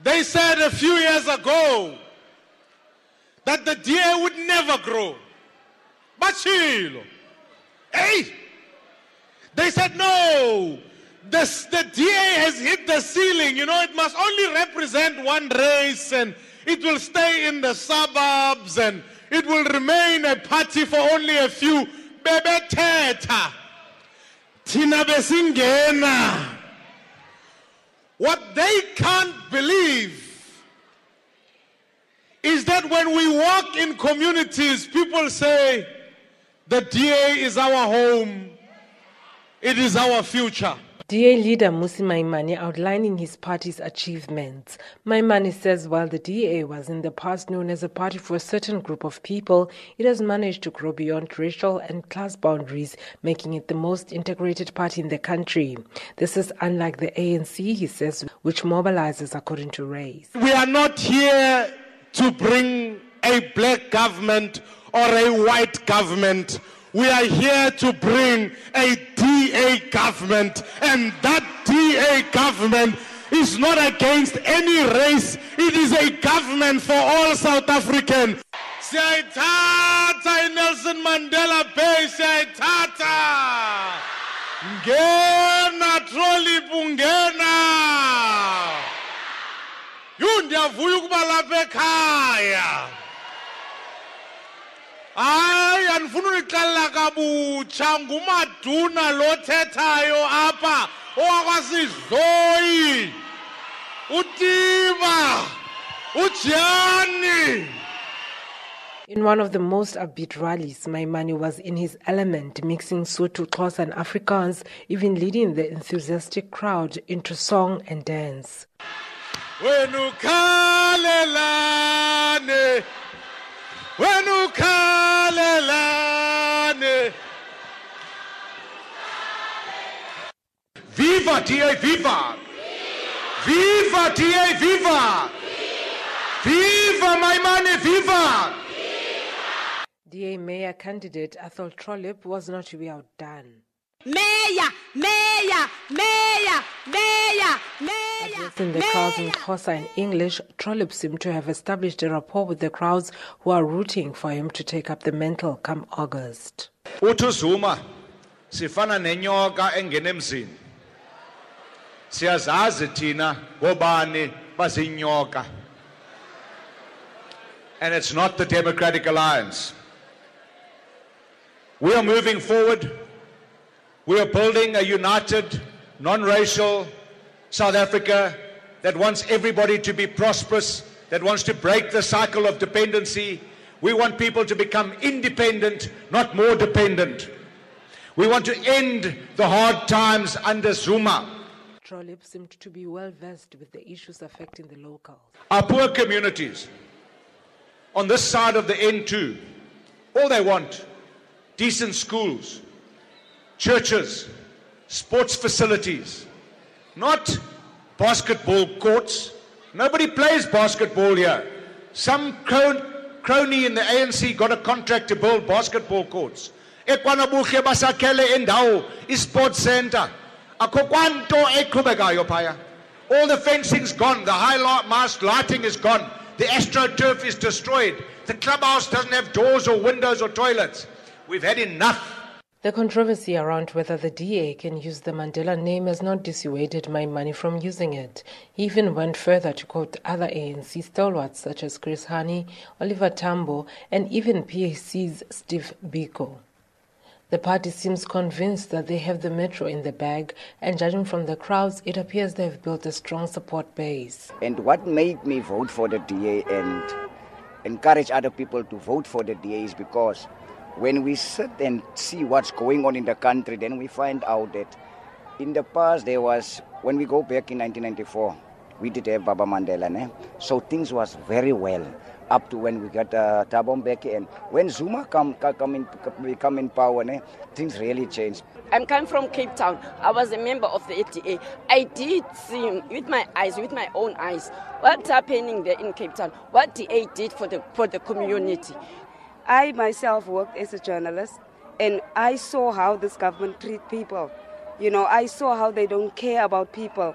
They said a few years ago that the DA would never grow. Bachilo. Hey! They said no. The, the DA has hit the ceiling. You know, it must only represent one race and it will stay in the suburbs and it will remain a party for only a few. Bebeteta. Tina besingena. What they can't believe is that when we walk in communities, people say, the DA is our home, it is our future. DA leader Mmusi Maimane outlining his party's achievements. Maimane says while the DA was in the past known as a party for a certain group of people, it has managed to grow beyond racial and class boundaries, making it the most integrated party in the country. This is unlike the ANC, he says, which mobilizes according to race. We are not here to bring a black government or a white government. We are here to bring a DA government, and that DA government is not against any race. It is a government for all South African. Siyayithatha Nelson Mandela Bay, siyayithatha. Ngena trolley bungena. Yhu ndiyavuya ukuba lapha ekhaya. hayi kabutsha ngumaduna lothethayo apha owakwasidloyi utiba ujani In one of the most upbeat rallies, Maimane was in his element, mixing Sotho, Xhosa, and Afrikaans, even leading the enthusiastic crowd into song and dance. wena ukhalelane Viva DA, viva! Viva DA, viva! Viva Maimane, viva! DA mayor candidate Athol Trollip was not to be outdone. Mayor, mayor, mayor, mayor, mayor. Addressing the crowds in Xhosa and English, Trollip seemed to have established a rapport with the crowds who are rooting for him to take up the mantle come August. Uthi uZuma sifana nenyoka engena emzini. Siyazazi thina ngobani bazinyoka. And it's not the Democratic Alliance. We are moving forward. We are building a united, non-racial South Africa that wants everybody to be prosperous, that wants to break the cycle of dependency. We want people to become independent, not more dependent. We want to end the hard times under Zuma. Trollip seemed to be well versed with the issues affecting the locals. Our poor communities on this side of the N2, all they want decent schools, churches, sports facilities, not basketball courts. Nobody plays basketball here. Some crony in the ANC got a contract to build basketball courts. ekwanabuhle basakhele indawo is sports center akho kwanto eqhubekayo all the fencing's gone the high mast lighting is gone the astroturf is destroyed the clubhouse doesn't have doors or windows or toilets we've had enough The controversy around whether the DA can use the Mandela name has not dissuaded Maimane from using it. He even went further to quote other ANC stalwarts such as Chris Hani, Oliver Tambo, and even PAC's Steve Biko. The party seems convinced that they have the metro in the bag, and judging from the crowds, it appears they have built a strong support base. And what made me vote for the DA and encourage other people to vote for the DA is because when we sit and see what's going on in the country, then we find out that in the past there was, when we go back in 1994, we did have Baba Mandela, ne? so things was very well up to when we got uh, Thabo Mbeki and when Zuma come, come, come, in, come in power, ne? things really changed. I'm coming from Cape Town. I was a member of the ADA. I did see with my eyes, with my own eyes, what's happening there in Cape Town, what DA did for the, for the community. I myself worked as a journalist and I saw how this government treat people. You know, I saw how they don't care about people.